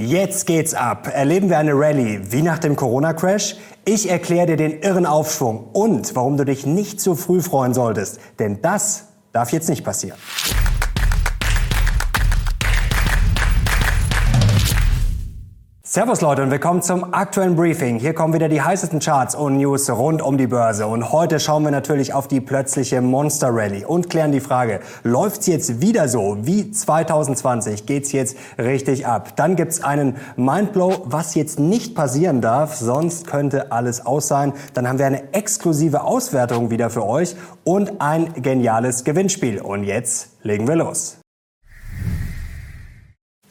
Jetzt geht's ab. Erleben wir eine Rallye wie nach dem Corona-Crash? Ich erkläre dir den irren Aufschwung und warum du dich nicht zu früh freuen solltest. Denn das darf jetzt nicht passieren. Servus Leute und willkommen zum aktuellen Briefing. Hier kommen wieder die heißesten Charts und News rund um die Börse. Und heute schauen wir natürlich auf die plötzliche Monster Rally und klären die Frage, läuft's jetzt wieder so wie 2020? Geht's jetzt richtig ab? Dann gibt's einen Mindblow, was jetzt nicht passieren darf, sonst könnte alles aus sein. Dann haben wir eine exklusive Auswertung wieder für euch und ein geniales Gewinnspiel. Und jetzt legen wir los.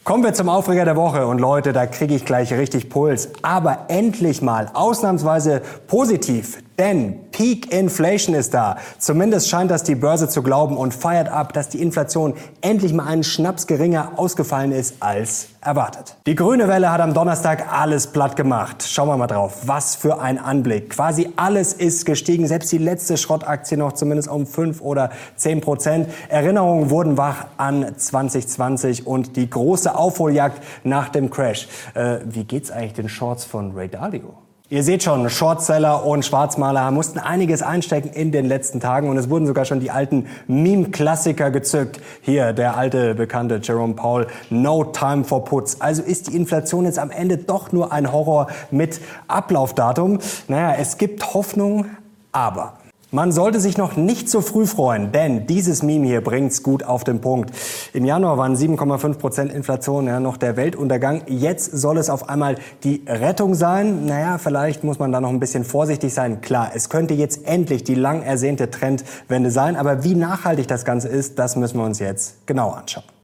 Kommen wir zum Aufreger der Woche und Leute, da kriege ich gleich richtig Puls. Aber endlich mal ausnahmsweise positiv, denn Peak Inflation ist da. Zumindest scheint das die Börse zu glauben und feiert ab, dass die Inflation endlich mal einen Schnaps geringer ausgefallen ist als erwartet. Die grüne Welle hat am Donnerstag alles platt gemacht. Schauen wir mal drauf. Was für ein Anblick. Quasi alles ist gestiegen. Selbst die letzte Schrottaktie noch zumindest um 5 oder 10 Prozent. Erinnerungen wurden wach an 2020 und die große Aufholjagd nach dem Crash. Äh, wie geht's eigentlich den Shorts von Ray Dalio? Ihr seht schon, Shortseller und Schwarzmaler mussten einiges einstecken in den letzten Tagen und es wurden sogar schon die alten Meme-Klassiker gezückt. Hier der alte bekannte Jerome Paul, No Time for Puts. Also ist die Inflation jetzt am Ende doch nur ein Horror mit Ablaufdatum. Naja, es gibt Hoffnung, aber man sollte sich noch nicht so früh freuen, denn dieses Meme hier bringt's gut auf den Punkt. Im Januar waren 7,5 Prozent Inflation ja noch der Weltuntergang. Jetzt soll es auf einmal die Rettung sein. Naja, vielleicht muss man da noch ein bisschen vorsichtig sein. Klar, es könnte jetzt endlich die lang ersehnte Trendwende sein, aber wie nachhaltig das Ganze ist, das müssen wir uns jetzt genau anschauen.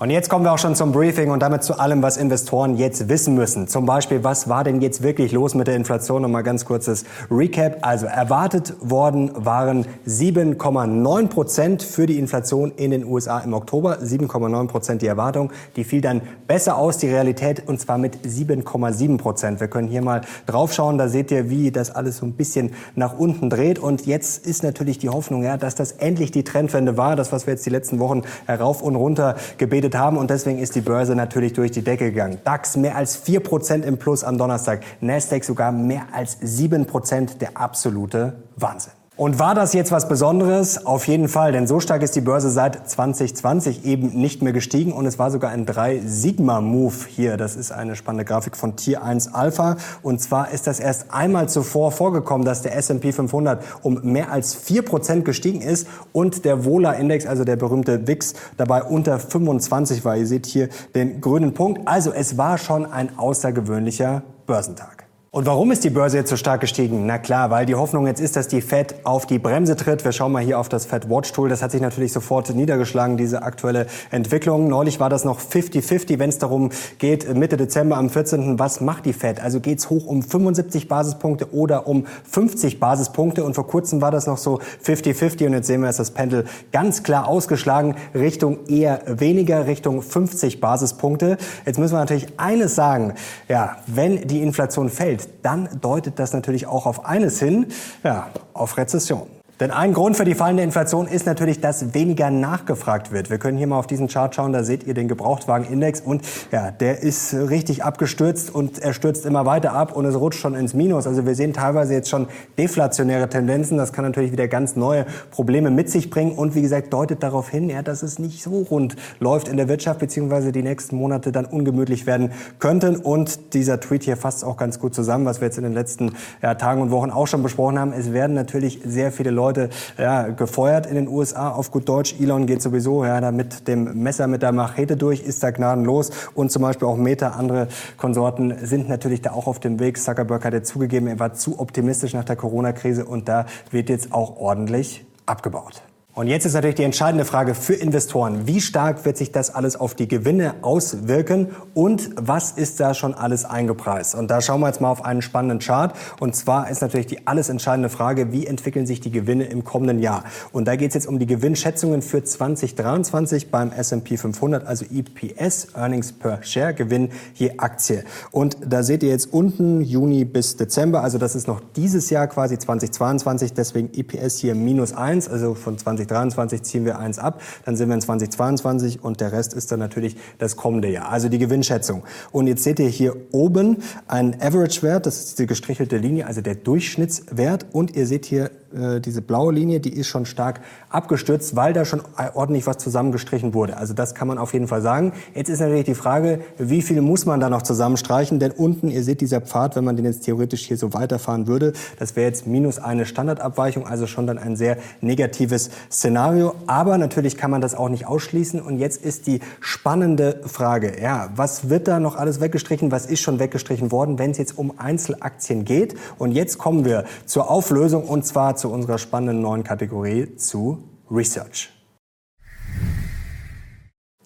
Und jetzt kommen wir auch schon zum Briefing und damit zu allem, was Investoren jetzt wissen müssen. Zum Beispiel, was war denn jetzt wirklich los mit der Inflation? Und mal ganz kurzes Recap. Also erwartet worden waren 7,9 Prozent für die Inflation in den USA im Oktober. 7,9 Prozent die Erwartung. Die fiel dann besser aus, die Realität, und zwar mit 7,7 Prozent. Wir können hier mal draufschauen. Da seht ihr, wie das alles so ein bisschen nach unten dreht. Und jetzt ist natürlich die Hoffnung, ja, dass das endlich die Trendwende war. Das, was wir jetzt die letzten Wochen herauf und runter gebetet gebildet haben und deswegen ist die Börse natürlich durch die Decke gegangen. DAX mehr als 4% im Plus am Donnerstag, Nasdaq sogar mehr als 7%, der absolute Wahnsinn. Und war das jetzt was Besonderes? Auf jeden Fall, denn so stark ist die Börse seit 2020 eben nicht mehr gestiegen und es war sogar ein 3-Sigma-Move hier. Das ist eine spannende Grafik von Tier 1 Alpha. Und zwar ist das erst einmal zuvor vorgekommen, dass der S&P 500 um mehr als 4% gestiegen ist und der Vola-Index, also der berühmte VIX, dabei unter 25 war. Ihr seht hier den grünen Punkt. Also es war schon ein außergewöhnlicher Börsentag. Und warum ist die Börse jetzt so stark gestiegen? Na klar, weil die Hoffnung jetzt ist, dass die Fed auf die Bremse tritt. Wir schauen mal hier auf das Fed Watch Tool. Das hat sich natürlich sofort niedergeschlagen, diese aktuelle Entwicklung. Neulich war das noch 50-50, wenn es darum geht, Mitte Dezember am 14. Was macht die Fed? Also geht's hoch um 75 Basispunkte oder um 50 Basispunkte? Und vor kurzem war das noch so 50-50 und jetzt sehen wir, ist das Pendel ganz klar ausgeschlagen Richtung eher weniger, Richtung 50 Basispunkte. Jetzt müssen wir natürlich eines sagen. Ja, wenn die Inflation fällt, dann deutet das natürlich auch auf eines hin, ja, auf Rezession. Denn ein Grund für die fallende Inflation ist natürlich, dass weniger nachgefragt wird. Wir können hier mal auf diesen Chart schauen, da seht ihr den Gebrauchtwagenindex und ja, der ist richtig abgestürzt und er stürzt immer weiter ab und es rutscht schon ins Minus. Also wir sehen teilweise jetzt schon deflationäre Tendenzen. Das kann natürlich wieder ganz neue Probleme mit sich bringen und wie gesagt deutet darauf hin, ja, dass es nicht so rund läuft in der Wirtschaft beziehungsweise die nächsten Monate dann ungemütlich werden könnten. Und dieser Tweet hier fasst auch ganz gut zusammen, was wir jetzt in den letzten ja, Tagen und Wochen auch schon besprochen haben. Es werden natürlich sehr viele Leute Leute ja, gefeuert in den USA. Auf gut Deutsch, Elon geht sowieso ja, da mit dem Messer, mit der Machete durch, ist da gnadenlos. Und zum Beispiel auch Meta, andere Konsorten sind natürlich da auch auf dem Weg. Zuckerberg hat ja zugegeben, er war zu optimistisch nach der Corona-Krise und da wird jetzt auch ordentlich abgebaut. Und jetzt ist natürlich die entscheidende Frage für Investoren. Wie stark wird sich das alles auf die Gewinne auswirken und was ist da schon alles eingepreist? Und da schauen wir jetzt mal auf einen spannenden Chart. Und zwar ist natürlich die alles entscheidende Frage, wie entwickeln sich die Gewinne im kommenden Jahr? Und da geht es jetzt um die Gewinnschätzungen für 2023 beim S&P 500, also EPS, Earnings per Share, Gewinn je Aktie. Und da seht ihr jetzt unten Juni bis Dezember, also das ist noch dieses Jahr quasi 2022, deswegen EPS hier minus eins, also von 20 2023 ziehen wir eins ab, dann sind wir in 2022 und der Rest ist dann natürlich das kommende Jahr. Also die Gewinnschätzung. Und jetzt seht ihr hier oben einen Average-Wert, das ist die gestrichelte Linie, also der Durchschnittswert. Und ihr seht hier äh, diese blaue Linie, die ist schon stark abgestürzt, weil da schon ordentlich was zusammengestrichen wurde. Also das kann man auf jeden Fall sagen. Jetzt ist natürlich die Frage, wie viel muss man da noch zusammenstreichen? Denn unten, ihr seht dieser Pfad, wenn man den jetzt theoretisch hier so weiterfahren würde, das wäre jetzt minus eine Standardabweichung, also schon dann ein sehr negatives Szenario. Aber natürlich kann man das auch nicht ausschließen. Und jetzt ist die spannende Frage, ja, was wird da noch alles weggestrichen? Was ist schon weggestrichen worden, wenn es jetzt um Einzelaktien geht? Und jetzt kommen wir zur Auflösung und zwar zu unserer spannenden neuen Kategorie zu Research.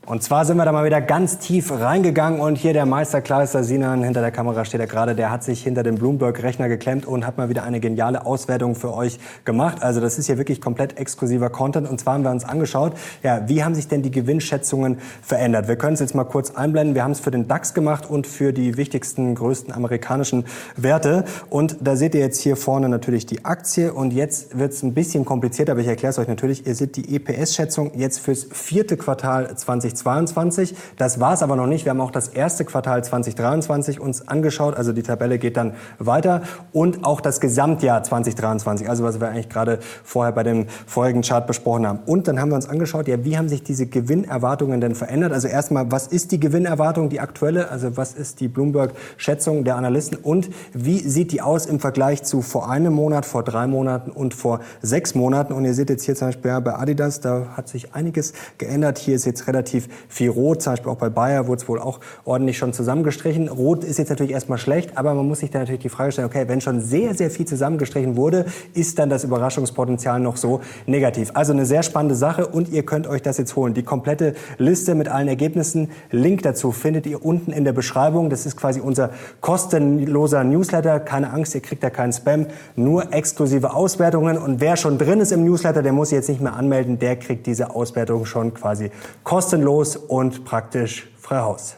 Und zwar sind wir da mal wieder ganz tief reingegangen und hier der Meister Kleister Sinan, hinter der Kamera steht er gerade, der hat sich hinter dem Bloomberg-Rechner geklemmt und hat mal wieder eine geniale Auswertung für euch gemacht. Also das ist hier wirklich komplett exklusiver Content und zwar haben wir uns angeschaut, ja, wie haben sich denn die Gewinnschätzungen verändert? Wir können es jetzt mal kurz einblenden. Wir haben es für den DAX gemacht und für die wichtigsten, größten amerikanischen Werte und da seht ihr jetzt hier vorne natürlich die Aktie und jetzt wird es ein bisschen komplizierter, aber ich erkläre es euch natürlich. Ihr seht die EPS-Schätzung jetzt fürs vierte Quartal 20 2022. Das war es aber noch nicht. Wir haben auch das erste Quartal 2023 uns angeschaut. Also die Tabelle geht dann weiter. Und auch das Gesamtjahr 2023. Also was wir eigentlich gerade vorher bei dem vorigen Chart besprochen haben. Und dann haben wir uns angeschaut, ja, wie haben sich diese Gewinnerwartungen denn verändert? Also erstmal, was ist die Gewinnerwartung, die aktuelle? Also was ist die Bloomberg-Schätzung der Analysten? Und wie sieht die aus im Vergleich zu vor einem Monat, vor drei Monaten und vor sechs Monaten? Und ihr seht jetzt hier zum Beispiel bei Adidas, da hat sich einiges geändert. Hier ist jetzt relativ relativ viel Rot. Zum Beispiel auch bei Bayer wurde es wohl auch ordentlich schon zusammengestrichen. Rot ist jetzt natürlich erstmal schlecht, aber man muss sich dann natürlich die Frage stellen, okay, wenn schon sehr, sehr viel zusammengestrichen wurde, ist dann das Überraschungspotenzial noch so negativ? Also eine sehr spannende Sache und ihr könnt euch das jetzt holen. Die komplette Liste mit allen Ergebnissen, Link dazu findet ihr unten in der Beschreibung. Das ist quasi unser kostenloser Newsletter. Keine Angst, ihr kriegt da keinen Spam, nur exklusive Auswertungen. Und wer schon drin ist im Newsletter, der muss sich jetzt nicht mehr anmelden, der kriegt diese Auswertung schon quasi kostenlos kostenlos und praktisch frei Haus.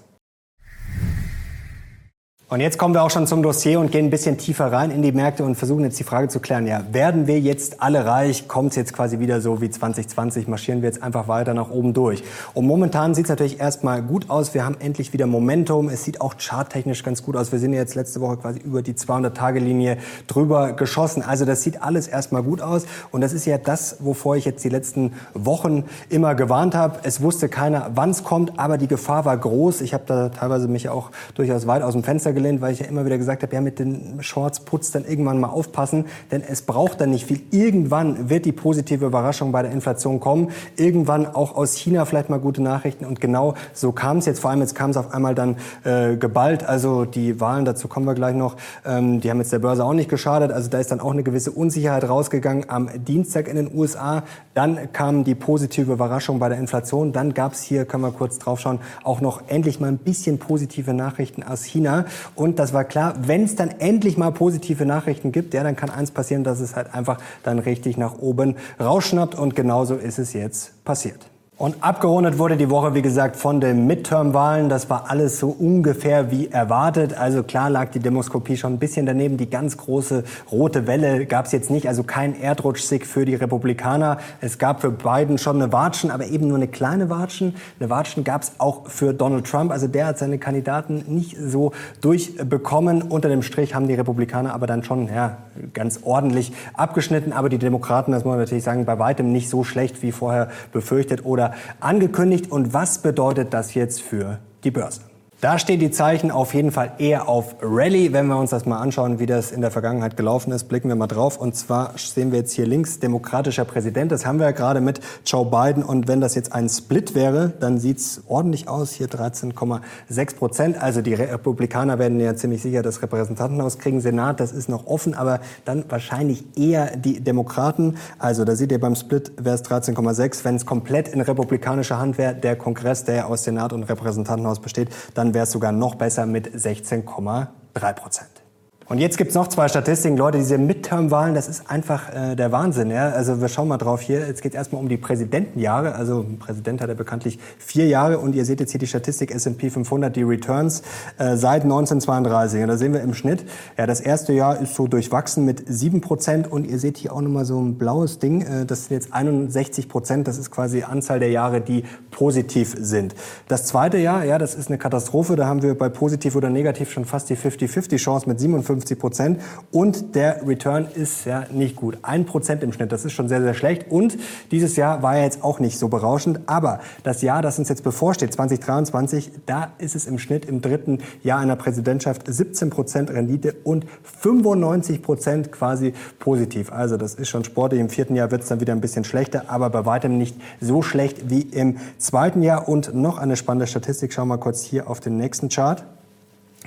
Und jetzt kommen wir auch schon zum Dossier und gehen ein bisschen tiefer rein in die Märkte und versuchen jetzt die Frage zu klären, ja, werden wir jetzt alle reich? Kommt es jetzt quasi wieder so wie 2020? Marschieren wir jetzt einfach weiter nach oben durch? Und momentan sieht es natürlich erstmal gut aus. Wir haben endlich wieder Momentum. Es sieht auch charttechnisch ganz gut aus. Wir sind jetzt letzte Woche quasi über die 200-Tage-Linie drüber geschossen. Also das sieht alles erstmal gut aus. Und das ist ja das, wovor ich jetzt die letzten Wochen immer gewarnt habe. Es wusste keiner, wann es kommt, aber die Gefahr war groß. Ich habe da teilweise mich auch durchaus weit aus dem Fenster gelehnt, weil ich ja immer wieder gesagt habe, ja, mit den Shorts putzt dann irgendwann mal aufpassen, denn es braucht dann nicht viel. Irgendwann wird die positive Überraschung bei der Inflation kommen. Irgendwann auch aus China vielleicht mal gute Nachrichten. Und genau so kam es jetzt. Vor allem jetzt kam es auf einmal dann äh, geballt. Also die Wahlen, dazu kommen wir gleich noch, ähm, die haben jetzt der Börse auch nicht geschadet. Also da ist dann auch eine gewisse Unsicherheit rausgegangen am Dienstag in den USA. Dann kam die positive Überraschung bei der Inflation. Dann gab es hier, können wir kurz drauf schauen, auch noch endlich mal ein bisschen positive Nachrichten aus China. Und das war klar, wenn es dann endlich mal positive Nachrichten gibt, ja, dann kann eins passieren, dass es halt einfach dann richtig nach oben rausschnappt. Und genauso ist es jetzt passiert. Und abgerundet wurde die Woche, wie gesagt, von den Midterm-Wahlen. Das war alles so ungefähr wie erwartet. Also klar lag die Demoskopie schon ein bisschen daneben. Die ganz große rote Welle gab es jetzt nicht. Also kein Erdrutschsieg für die Republikaner. Es gab für Biden schon eine Watschen, aber eben nur eine kleine Watschen. Eine Watschen gab es auch für Donald Trump. Also der hat seine Kandidaten nicht so durchbekommen. Unter dem Strich haben die Republikaner aber dann schon ja, ganz ordentlich abgeschnitten. Aber die Demokraten, das muss man natürlich sagen, bei weitem nicht so schlecht wie vorher befürchtet oder angekündigt. Und was bedeutet das jetzt für die Börse? Da stehen die Zeichen auf jeden Fall eher auf Rallye. Wenn wir uns das mal anschauen, wie das in der Vergangenheit gelaufen ist, blicken wir mal drauf. Und zwar sehen wir jetzt hier links demokratischer Präsident. Das haben wir ja gerade mit Joe Biden. Und wenn das jetzt ein Split wäre, dann sieht's ordentlich aus. Hier 13,6 Prozent. Also die Republikaner werden ja ziemlich sicher das Repräsentantenhaus kriegen. Senat, das ist noch offen, aber dann wahrscheinlich eher die Demokraten. Also da seht ihr beim Split wäre es 13,6. Wenn es komplett in republikanischer Hand wäre, der Kongress, der aus Senat und Repräsentantenhaus besteht, dann dann wäre es sogar noch besser mit 16,3 Prozent. Und jetzt gibt's noch zwei Statistiken, Leute, diese Midterm-Wahlen, das ist einfach äh, der Wahnsinn. Ja? Also wir schauen mal drauf hier. Jetzt geht's erstmal um die Präsidentenjahre. Also ein Präsident hat ja bekanntlich vier Jahre und ihr seht jetzt hier die Statistik S&P 500, die Returns äh, seit 1932. Und da sehen wir im Schnitt, ja, das erste Jahr ist so durchwachsen mit sieben Prozent und ihr seht hier auch nochmal so ein blaues Ding. Äh, das sind jetzt 61 Prozent. Das ist quasi Anzahl der Jahre, die positiv sind. Das zweite Jahr, ja, das ist eine Katastrophe. Da haben wir bei positiv oder negativ schon fast die 50-50 Chance mit 57 50 Prozent und der Return ist ja nicht gut. Ein Prozent im Schnitt, das ist schon sehr, sehr schlecht und dieses Jahr war ja jetzt auch nicht so berauschend, aber das Jahr, das uns jetzt bevorsteht, 2023, da ist es im Schnitt im dritten Jahr einer Präsidentschaft 17 Prozent Rendite und 95 Prozent quasi positiv. Also das ist schon sportlich. Im vierten Jahr wird es dann wieder ein bisschen schlechter, aber bei weitem nicht so schlecht wie im zweiten Jahr. Und noch eine spannende Statistik, schauen wir mal kurz hier auf den nächsten Chart.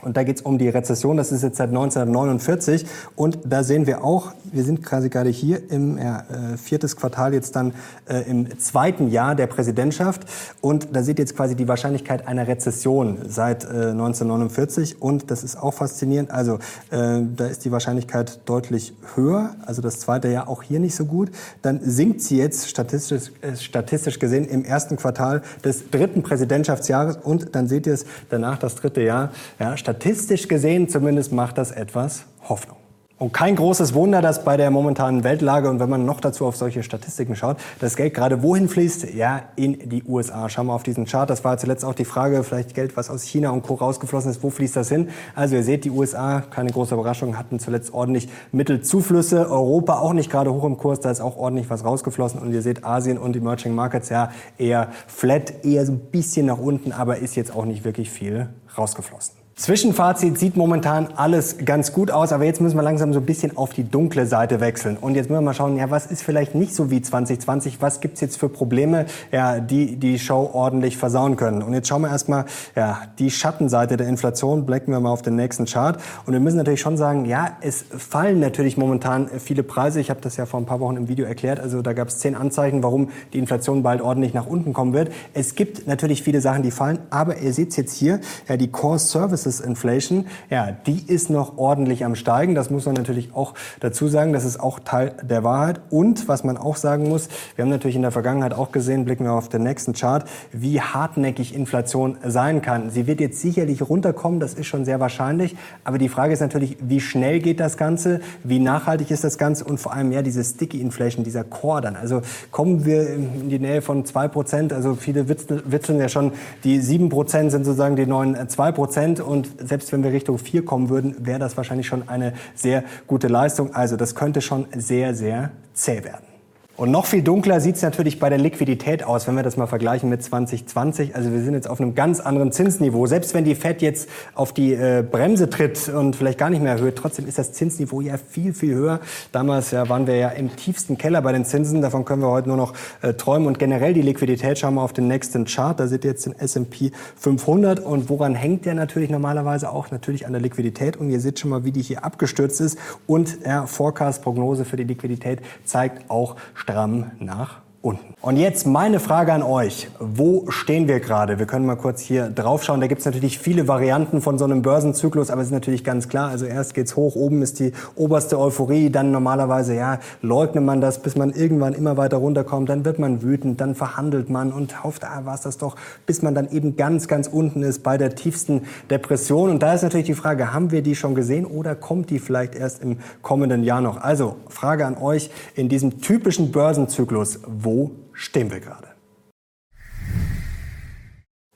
Und da geht es um die Rezession, das ist jetzt seit 1949. Und da sehen wir auch, wir sind quasi gerade hier im ja, äh, viertes Quartal jetzt dann äh, im zweiten Jahr der Präsidentschaft. Und da seht ihr jetzt quasi die Wahrscheinlichkeit einer Rezession seit äh, 1949. Und das ist auch faszinierend. Also äh, da ist die Wahrscheinlichkeit deutlich höher. Also das zweite Jahr auch hier nicht so gut. Dann sinkt sie jetzt statistisch, äh, statistisch gesehen im ersten Quartal des dritten Präsidentschaftsjahres. Und dann seht ihr es danach das dritte Jahr. Ja, statistisch gesehen zumindest macht das etwas Hoffnung. Und kein großes Wunder, dass bei der momentanen Weltlage und wenn man noch dazu auf solche Statistiken schaut, das Geld gerade wohin fließt? Ja, in die USA. Schauen wir auf diesen Chart. Das war zuletzt auch die Frage, vielleicht Geld, was aus China und Co. rausgeflossen ist, wo fließt das hin? Also ihr seht, die USA, keine große Überraschung, hatten zuletzt ordentlich Mittelzuflüsse. Europa auch nicht gerade hoch im Kurs, da ist auch ordentlich was rausgeflossen. Und ihr seht Asien und Emerging Markets ja eher flat, eher so ein bisschen nach unten, aber ist jetzt auch nicht wirklich viel rausgeflossen. Zwischenfazit sieht momentan alles ganz gut aus, aber jetzt müssen wir langsam so ein bisschen auf die dunkle Seite wechseln. Und jetzt müssen wir mal schauen, ja, was ist vielleicht nicht so wie 2020? Was gibt's jetzt für Probleme, ja, die die Show ordentlich versauen können? Und jetzt schauen wir erstmal, ja, die Schattenseite der Inflation, blicken wir mal auf den nächsten Chart. Und wir müssen natürlich schon sagen, ja, es fallen natürlich momentan viele Preise. Ich habe das ja vor ein paar Wochen im Video erklärt. Also da gab es zehn Anzeichen, warum die Inflation bald ordentlich nach unten kommen wird. Es gibt natürlich viele Sachen, die fallen, aber ihr seht jetzt hier, ja, die Core Services Services Inflation, ja, die ist noch ordentlich am Steigen. Das muss man natürlich auch dazu sagen. Das ist auch Teil der Wahrheit. Und was man auch sagen muss, wir haben natürlich in der Vergangenheit auch gesehen, blicken wir auf den nächsten Chart, wie hartnäckig Inflation sein kann. Sie wird jetzt sicherlich runterkommen, das ist schon sehr wahrscheinlich. Aber die Frage ist natürlich, wie schnell geht das Ganze? Wie nachhaltig ist das Ganze? Und vor allem ja diese Sticky Inflation, dieser Core dann. Also kommen wir in die Nähe von zwei Prozent. Also viele witzeln ja schon, die sieben Prozent sind sozusagen die neuen zwei Prozent. Und und selbst wenn wir Richtung 4 kommen würden, wäre das wahrscheinlich schon eine sehr gute Leistung. Also das könnte schon sehr, sehr zäh werden. Und noch viel dunkler sieht es natürlich bei der Liquidität aus, wenn wir das mal vergleichen mit 2020. Also wir sind jetzt auf einem ganz anderen Zinsniveau. Selbst wenn die Fed jetzt auf die äh, Bremse tritt und vielleicht gar nicht mehr erhöht, trotzdem ist das Zinsniveau ja viel, viel höher. Damals ja, waren wir ja im tiefsten Keller bei den Zinsen. Davon können wir heute nur noch äh, träumen. Und generell die Liquidität, schauen wir auf den nächsten Chart. Da seht ihr jetzt den S&P 500. Und woran hängt der natürlich normalerweise auch? Natürlich an der Liquidität. Und ihr seht schon mal, wie die hier abgestürzt ist. Und ja, Forecast, Prognose für die Liquidität zeigt auch stramm nach unten. Und jetzt meine Frage an euch. Wo stehen wir gerade? Wir können mal kurz hier drauf schauen. Da gibt es natürlich viele Varianten von so einem Börsenzyklus, aber es ist natürlich ganz klar. Also erst geht's hoch, oben ist die oberste Euphorie, dann normalerweise, ja, leugnet man das, bis man irgendwann immer weiter runterkommt, dann wird man wütend, dann verhandelt man und hofft, ah, war's das doch, bis man dann eben ganz, ganz unten ist bei der tiefsten Depression. Und da ist natürlich die Frage, haben wir die schon gesehen oder kommt die vielleicht erst im kommenden Jahr noch? Also, Frage an euch in diesem typischen Börsenzyklus, wo stehen wir gerade?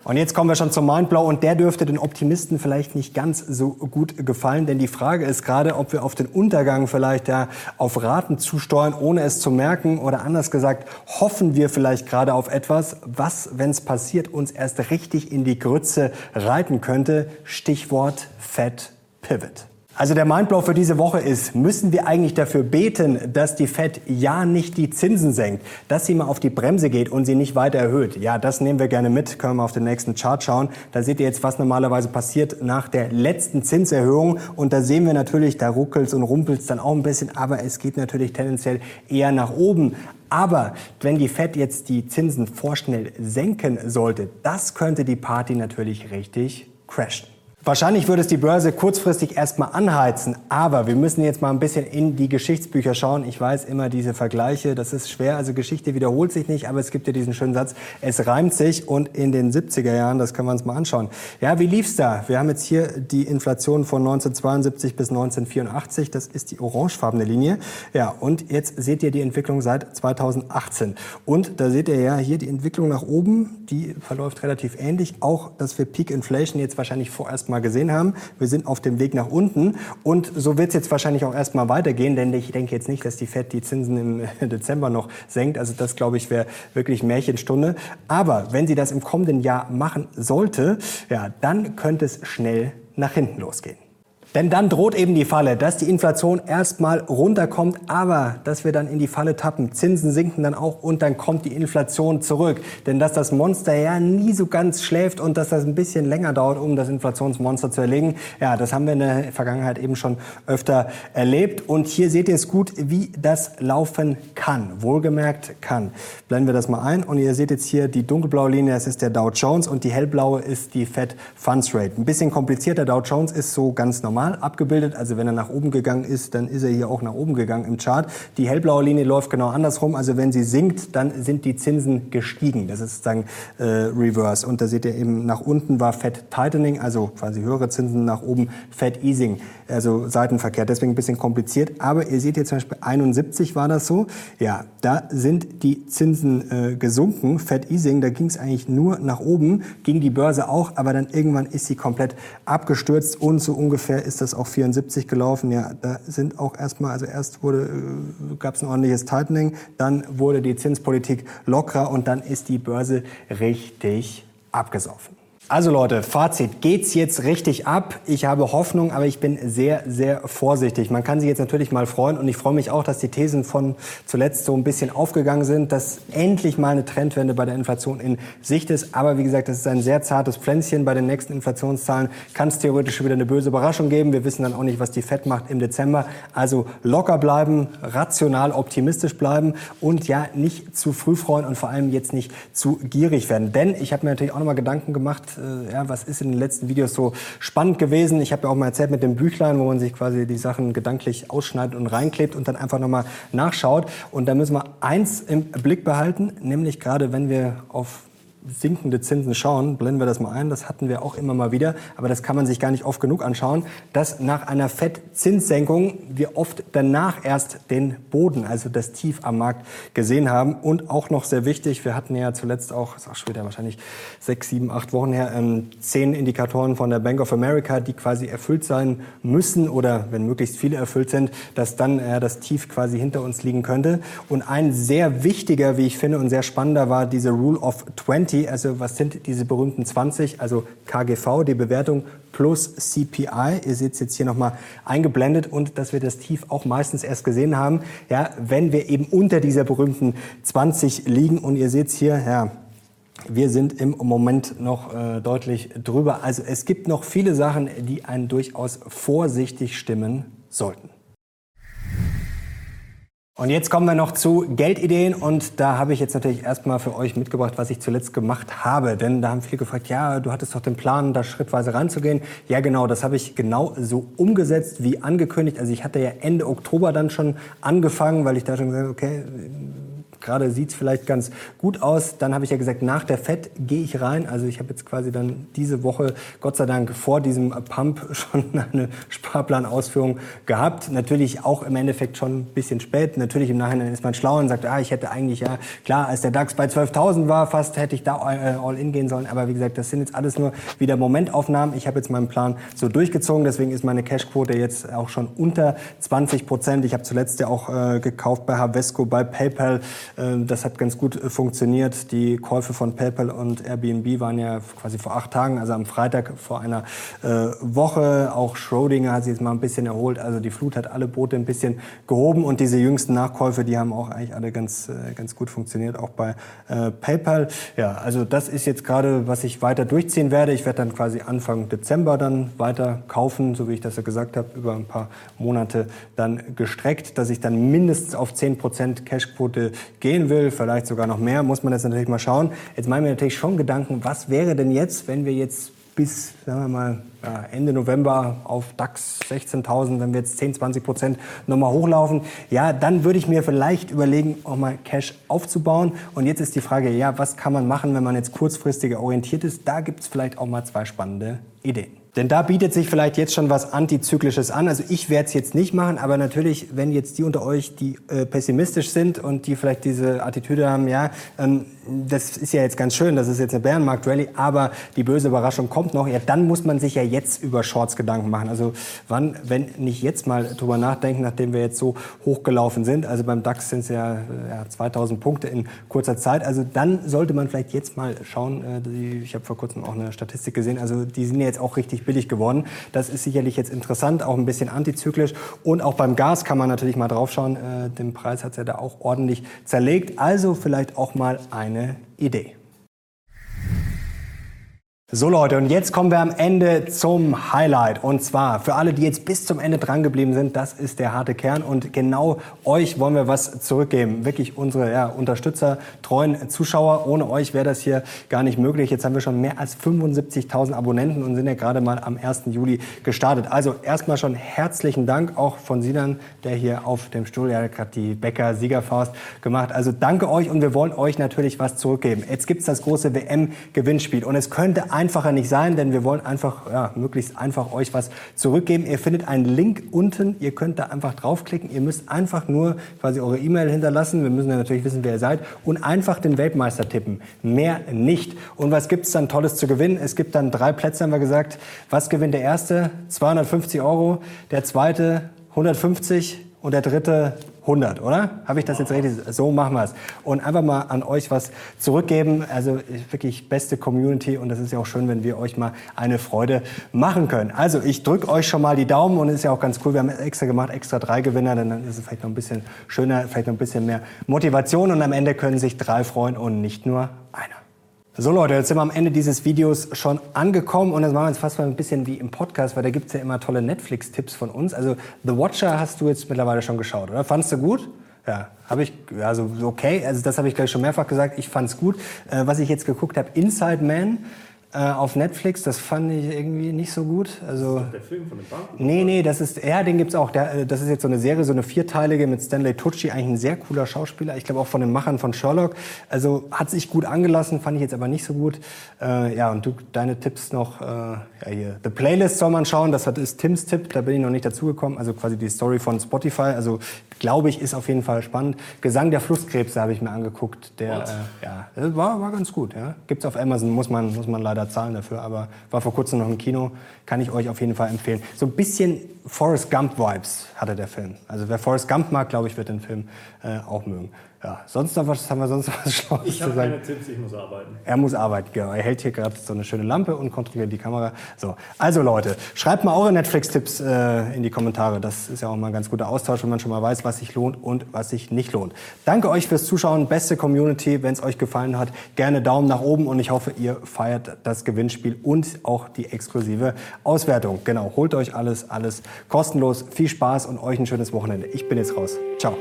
Und jetzt kommen wir schon zum Mindblow und der dürfte den Optimisten vielleicht nicht ganz so gut gefallen, denn die Frage ist gerade, ob wir auf den Untergang vielleicht ja auf Raten zusteuern, ohne es zu merken oder anders gesagt, hoffen wir vielleicht gerade auf etwas, was, wenn es passiert, uns erst richtig in die Grütze reiten könnte. Stichwort Fed Pivot. Also der Mindblow für diese Woche ist, müssen wir eigentlich dafür beten, dass die Fed ja nicht die Zinsen senkt, dass sie mal auf die Bremse geht und sie nicht weiter erhöht. Ja, das nehmen wir gerne mit. Können wir auf den nächsten Chart schauen. Da seht ihr jetzt, was normalerweise passiert nach der letzten Zinserhöhung. Und da sehen wir natürlich, da ruckelt's und rumpelt's dann auch ein bisschen, aber es geht natürlich tendenziell eher nach oben. Aber wenn die Fed jetzt die Zinsen vorschnell senken sollte, das könnte die Party natürlich richtig crashen. Wahrscheinlich würde es die Börse kurzfristig erstmal anheizen, aber wir müssen jetzt mal ein bisschen in die Geschichtsbücher schauen. Ich weiß immer diese Vergleiche, das ist schwer, also Geschichte wiederholt sich nicht, aber es gibt ja diesen schönen Satz, es reimt sich und in den 70er Jahren, das können wir uns mal anschauen. Ja, wie lief's da? Wir haben jetzt hier die Inflation von 1972 bis 1984, das ist die orangefarbene Linie. Ja, und jetzt seht ihr die Entwicklung seit 2018 und da seht ihr ja hier die Entwicklung nach oben, die verläuft relativ ähnlich, auch dass wir Peak Inflation jetzt wahrscheinlich vorerst mal gesehen haben. Wir sind auf dem Weg nach unten und so wird es jetzt wahrscheinlich auch erstmal weitergehen, denn ich denke jetzt nicht, dass die Fed die Zinsen im Dezember noch senkt. Also das, glaube ich, wäre wirklich Märchenstunde. Aber wenn sie das im kommenden Jahr machen sollte, ja, dann könnte es schnell nach hinten losgehen. Denn dann droht eben die Falle, dass die Inflation erstmal runterkommt, aber dass wir dann in die Falle tappen. Zinsen sinken dann auch und dann kommt die Inflation zurück. Denn dass das Monster ja nie so ganz schläft und dass das ein bisschen länger dauert, um das Inflationsmonster zu erlegen, ja, das haben wir in der Vergangenheit eben schon öfter erlebt. Und hier seht ihr es gut, wie das laufen kann. Wohlgemerkt kann. Blenden wir das mal ein und ihr seht jetzt hier die dunkelblaue Linie, das ist der Dow Jones und die hellblaue ist die Fed Funds Rate. Ein bisschen komplizierter. Dow Jones ist so ganz normal normal abgebildet. Also wenn er nach oben gegangen ist, dann ist er hier auch nach oben gegangen im Chart. Die hellblaue Linie läuft genau andersrum. Also wenn sie sinkt, dann sind die Zinsen gestiegen. Das ist sozusagen äh, Reverse. Und da seht ihr eben nach unten war Fed Tightening, also quasi höhere Zinsen, nach oben Fed Easing, also Seitenverkehr. Deswegen ein bisschen kompliziert. Aber ihr seht hier zum Beispiel 71 war das so. Ja, da sind die Zinsen äh, gesunken. Fed Easing, da ging es eigentlich nur nach oben, ging die Börse auch, aber dann irgendwann ist sie komplett abgestürzt und so ungefähr ist ist das auch 74 gelaufen. Ja, da sind auch erstmal, also erst wurde, äh, gab es ein ordentliches Tightening, dann wurde die Zinspolitik lockerer und dann ist die Börse richtig abgesoffen. Also Leute, Fazit, geht's jetzt richtig ab? Ich habe Hoffnung, aber ich bin sehr, sehr vorsichtig. Man kann sich jetzt natürlich mal freuen und ich freue mich auch, dass die Thesen von zuletzt so ein bisschen aufgegangen sind, dass endlich mal eine Trendwende bei der Inflation in Sicht ist. Aber wie gesagt, das ist ein sehr zartes Pflänzchen. Bei den nächsten Inflationszahlen kann es theoretisch wieder eine böse Überraschung geben. Wir wissen dann auch nicht, was die Fed macht im Dezember. Also locker bleiben, rational optimistisch bleiben und ja, nicht zu früh freuen und vor allem jetzt nicht zu gierig werden. Denn ich habe mir natürlich auch nochmal Gedanken gemacht, ja, was ist in den letzten Videos so spannend gewesen. Ich habe ja auch mal erzählt mit dem Büchlein, wo man sich quasi die Sachen gedanklich ausschneidet und reinklebt und dann einfach nochmal nachschaut. Und da müssen wir eins im Blick behalten, nämlich gerade wenn wir auf sinkende Zinsen schauen, blenden wir das mal ein, das hatten wir auch immer mal wieder, aber das kann man sich gar nicht oft genug anschauen, dass nach einer FED-Zinssenkung wir oft danach erst den Boden, also das Tief am Markt gesehen haben. Und auch noch sehr wichtig, wir hatten ja zuletzt auch, ist auch schon wieder wahrscheinlich sechs, sieben, acht Wochen her, ähm, zehn Indikatoren von der Bank of America, die quasi erfüllt sein müssen oder wenn möglichst viele erfüllt sind, dass dann äh, das Tief quasi hinter uns liegen könnte. Und ein sehr wichtiger, wie ich finde, und sehr spannender war diese Rule of 20, also was sind diese berühmten 20, also KGV, die Bewertung plus CPI. Ihr seht es jetzt hier nochmal eingeblendet und dass wir das Tief auch meistens erst gesehen haben, ja, wenn wir eben unter dieser berühmten 20 liegen und ihr seht es hier, ja, wir sind im Moment noch äh, deutlich drüber. Also es gibt noch viele Sachen, die einen durchaus vorsichtig stimmen sollten. Und jetzt kommen wir noch zu Geldideen und da habe ich jetzt natürlich erstmal für euch mitgebracht, was ich zuletzt gemacht habe. Denn da haben viele gefragt, ja, du hattest doch den Plan, da schrittweise ranzugehen. Ja, genau, das habe ich genau so umgesetzt wie angekündigt. Also ich hatte ja Ende Oktober dann schon angefangen, weil ich da schon gesagt habe, okay, gerade sieht es vielleicht ganz gut aus. Dann habe ich ja gesagt, nach der FED gehe ich rein. Also ich habe jetzt quasi dann diese Woche, Gott sei Dank, vor diesem Pump schon eine Sparplanausführung gehabt. Natürlich auch im Endeffekt schon ein bisschen spät. Natürlich im Nachhinein ist man schlau und sagt, ah, ich hätte eigentlich ja, klar, als der DAX bei 12.000 war, fast hätte ich da äh, all in gehen sollen. Aber wie gesagt, das sind jetzt alles nur wieder Momentaufnahmen. Ich habe jetzt meinen Plan so durchgezogen. Deswegen ist meine Cashquote jetzt auch schon unter 20 Prozent. Ich habe zuletzt ja auch äh, gekauft bei Havesco, bei PayPal. Ähm, das hat ganz gut äh, funktioniert. Die Käufe von PayPal und Airbnb waren ja quasi vor acht Tagen, also am Freitag vor einer äh, Woche. Auch Schrödinger hat sich jetzt mal ein bisschen erholt. Also die Flut hat alle Boote ein bisschen gehoben und diese jüngsten Nachkäufe, die haben auch eigentlich alle ganz, äh, ganz gut funktioniert, auch bei PayPal. Ja, also das ist jetzt gerade, was ich weiter durchziehen werde. Ich werde dann quasi Anfang Dezember dann weiter kaufen, so wie ich das ja gesagt habe, über ein paar Monate dann gestreckt, dass ich dann mindestens auf 10% Cashquote gehen will, vielleicht sogar noch mehr, muss man jetzt natürlich mal schauen. Jetzt machen wir natürlich schon Gedanken, was wäre denn jetzt, wenn wir jetzt bis, sagen wir mal, Ende November auf DAX 16.000, wenn wir jetzt 10, 20 Prozent nochmal hochlaufen, ja, dann würde ich mir vielleicht überlegen, auch mal Cash aufzubauen. Und jetzt ist die Frage, ja, was kann man machen, wenn man jetzt kurzfristiger orientiert ist? Da gibt es vielleicht auch mal zwei spannende Ideen. Denn da bietet sich vielleicht jetzt schon was Antizyklisches an. Also ich werde es jetzt nicht machen, aber natürlich, wenn jetzt die unter euch, die äh, pessimistisch sind und die vielleicht diese Attitüde haben, ja, ähm, das ist ja jetzt ganz schön, das ist jetzt eine Bärenmarkt-Rallye, aber die böse Überraschung kommt noch, ja, dann muss man sich ja jetzt über Shorts Gedanken machen. Also wann, wenn nicht jetzt mal drüber nachdenken, nachdem wir jetzt so hochgelaufen sind, also beim DAX sind es ja, ja 2000 Punkte in kurzer Zeit, also dann sollte man vielleicht jetzt mal schauen, äh, ich habe vor kurzem auch eine Statistik gesehen, also die sind ja jetzt auch richtig billig geworden. Das ist sicherlich jetzt interessant, auch ein bisschen antizyklisch. Und auch beim Gas kann man natürlich mal draufschauen, äh, den Preis hat es ja da auch ordentlich zerlegt, also vielleicht auch mal ein eine Idee. So Leute, und jetzt kommen wir am Ende zum Highlight. Und zwar für alle, die jetzt bis zum Ende dran geblieben sind, das ist der harte Kern. Und genau euch wollen wir was zurückgeben. Wirklich unsere ja, Unterstützer, treuen Zuschauer. Ohne euch wäre das hier gar nicht möglich. Jetzt haben wir schon mehr als 75.000 Abonnenten und sind ja gerade mal am 1. Juli gestartet. Also erstmal schon herzlichen Dank auch von Sinan, der hier auf dem Stuhl, ja, gerade die Bäcker Siegerfaust gemacht. Also danke euch und wir wollen euch natürlich was zurückgeben. Jetzt gibt's das große WM-Gewinnspiel und es könnte einfacher nicht sein, denn wir wollen einfach, ja, möglichst einfach euch was zurückgeben. Ihr findet einen Link unten. Ihr könnt da einfach draufklicken. Ihr müsst einfach nur quasi eure E-Mail hinterlassen. Wir müssen ja natürlich wissen, wer ihr seid. Und einfach den Weltmeister tippen. Mehr nicht. Und was gibt's dann Tolles zu gewinnen? Es gibt dann drei Plätze, haben wir gesagt. Was gewinnt der erste? 250 Euro. Der zweite 150 und der dritte 100, oder? Habe ich das jetzt richtig? So machen wir es. Und einfach mal an euch was zurückgeben. Also wirklich beste Community und das ist ja auch schön, wenn wir euch mal eine Freude machen können. Also ich drücke euch schon mal die Daumen und es ist ja auch ganz cool. Wir haben extra gemacht, extra drei Gewinner, denn dann ist es vielleicht noch ein bisschen schöner, vielleicht noch ein bisschen mehr Motivation und am Ende können sich drei freuen und nicht nur einer. So Leute, jetzt sind wir am Ende dieses Videos schon angekommen und das machen wir jetzt fast mal ein bisschen wie im Podcast, weil da gibt's ja immer tolle Netflix-Tipps von uns. Also The Watcher hast du jetzt mittlerweile schon geschaut, oder? Fandest du gut? Ja, habe ich, also okay, also das habe ich gleich schon mehrfach gesagt, ich fand's gut. Äh, was ich jetzt geguckt habe, Inside Man, äh, auf Netflix. Das fand ich irgendwie nicht so gut. Also, ist das der Film von den Banken? Nee, nee, das ist, ja, den gibt's auch. Der, äh, das ist jetzt so eine Serie, so eine vierteilige mit Stanley Tucci, eigentlich ein sehr cooler Schauspieler. Ich glaube auch von den Machern von Sherlock. Also hat sich gut angelassen, fand ich jetzt aber nicht so gut. Äh, ja, und du, deine Tipps noch, äh, ja hier, The Playlist soll man schauen. Das ist Tims Tipp, da bin ich noch nicht dazugekommen. Also quasi die Story von Spotify. Also glaube ich, ist auf jeden Fall spannend. Gesang der Flusskrebse habe ich mir angeguckt. Der, äh, ja, war, war ganz gut. Ja. Gibt's auf Amazon, muss man, muss man leider zahlen dafür, aber war vor kurzem noch im Kino, kann ich euch auf jeden Fall empfehlen. So ein bisschen Forrest Gump Vibes hatte der Film. Also wer Forrest Gump mag, glaube ich, wird den Film äh, auch mögen. Ja, sonst noch was haben wir sonst was Schlaues Ich habe keine Tipps, ich muss arbeiten. Er muss arbeiten, genau. Er hält hier gerade so eine schöne Lampe und kontrolliert die Kamera. So, also Leute, schreibt mal eure Netflix-Tipps äh, in die Kommentare. Das ist ja auch mal ein ganz guter Austausch, wenn man schon mal weiß, was sich lohnt und was sich nicht lohnt. Danke euch fürs Zuschauen, beste Community. Wenn es euch gefallen hat, gerne Daumen nach oben und ich hoffe, ihr feiert das Gewinnspiel und auch die exklusive Auswertung. Genau, holt euch alles, alles kostenlos. Viel Spaß und euch ein schönes Wochenende. Ich bin jetzt raus. Ciao.